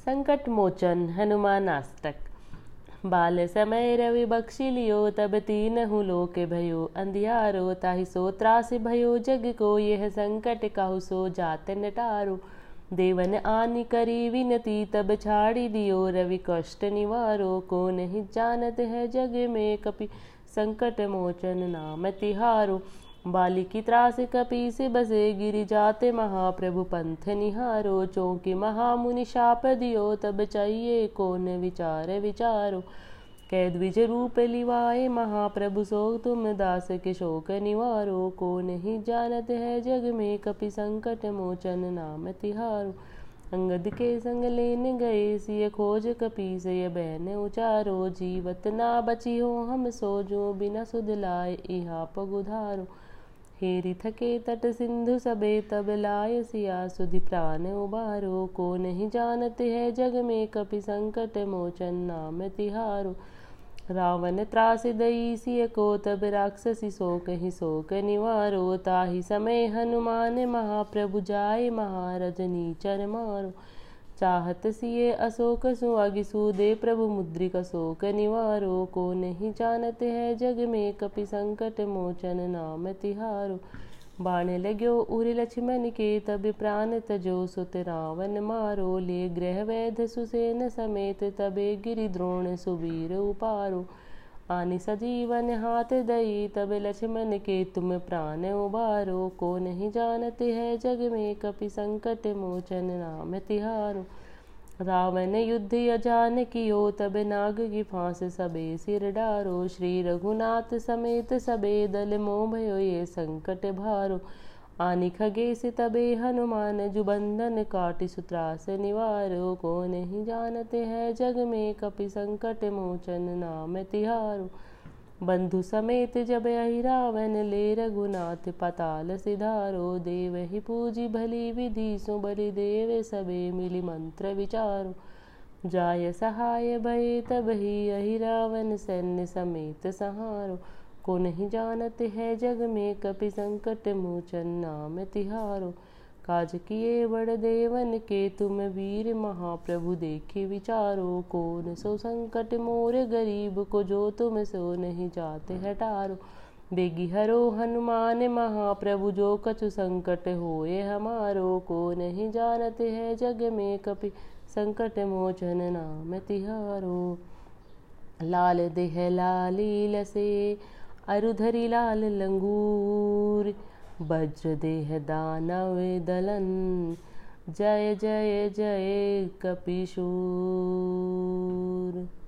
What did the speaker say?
संकट मोचन हनुमानाष्टक बाल समय रवि बख्शी लियो, तब तीन हूँ लोक भयो। अंधियारो, ताहि सो त्रास भयो। जग को यह संकट कहु, सो जात नटारो। देवन आनि करी विनती, तब छाड़ी दियो। रवि कष्ट निवारो। को नहीं जानत है जग में कपि संकट मोचन नाम तिहारो। बाली की त्रास कपी से बसे गिरी जाते महाप्रभु पंथ निहारो, चौकी महामुनि शाप दियो, तब चाहिए कौन विचार विचारो? कैद विज रूप लिवाए महाप्रभु सो तुम दास के शोक निवारो। को नहीं जानत है जग में कपि संकट मोचन नाम तिहारो। अंगद के संग लेन गए, सिय खोज कपी से ये बहन उचारो। जीवत ना बची हो हम सो, जो बिना सुध लाए इहा पगुधारो हेरी थके तट सिंधु सबे तब लाय सिया सुधि प्राण उबारो को नहीं जानते है जग में कपि संकट, मोचन नाम तिहारो। रावण त्रास दई सिय को, तब राक्षसी शोक ही शोक निवारो। ताहि समय हनुमान महाप्रभु जाय महारज नीचर मारो चाहत सिए अशोक सुआगि दे प्रभु मुद्रिक शोक निवारो। को नहीं जानते है जग में कपि संकट मोचन नाम तिहारो। बाण लग्यो उरी लक्ष्मण के, तब प्राण तजो सुत रावण मारो। ले ग्रह वैध सुसेन समेत, तबे गिरि द्रोण सुबीर उपारो। आनि सजीवन हाथ दई, तब लक्ष्मण के तुम प्राण उबारो को नहीं जानते है जग में कपि संकट मोचन नाम तिहारो। रावण युद्ध अजान कियो, तब नाग की फांस सबे सिर डारो। श्री रघुनाथ समेत सबे दल मोह भयो, ये संकट भारो। आनि खगेश तबे हनुमान, जुबंधन काटि सुत्रास निवारो। को नहीं जानते हैं जग में कपि संकट मोचन नाम तिहारो। बंधु समेत जब अहि रावण ले रघुनाथ पताल सिधारो। देव ही पूजी भली विधि सु बलि देव सबे मिली मंत्र विचारो। जाय सहाय भय तब ही अहि रावण सैन्य समेत सहारो। को नहीं जानते है जग में कपि संकट मोचन नाम तिहारो। काज किए बड़ देवन के तुम वीर महाप्रभु देखे विचारो। कौन सो संकट मोर गरीब को जो तुम सो नहीं जाते हटारो बेगी हरो हनुमान महाप्रभु जो कछु संकट होए हमारो। को नहीं जानते है जग में कपि संकट मोचन नाम तिहारो। लाल देह लाली लसे अरुधरी लाल लंगूर वज्रदेह दानव दलन जय जय जय कपिशूर।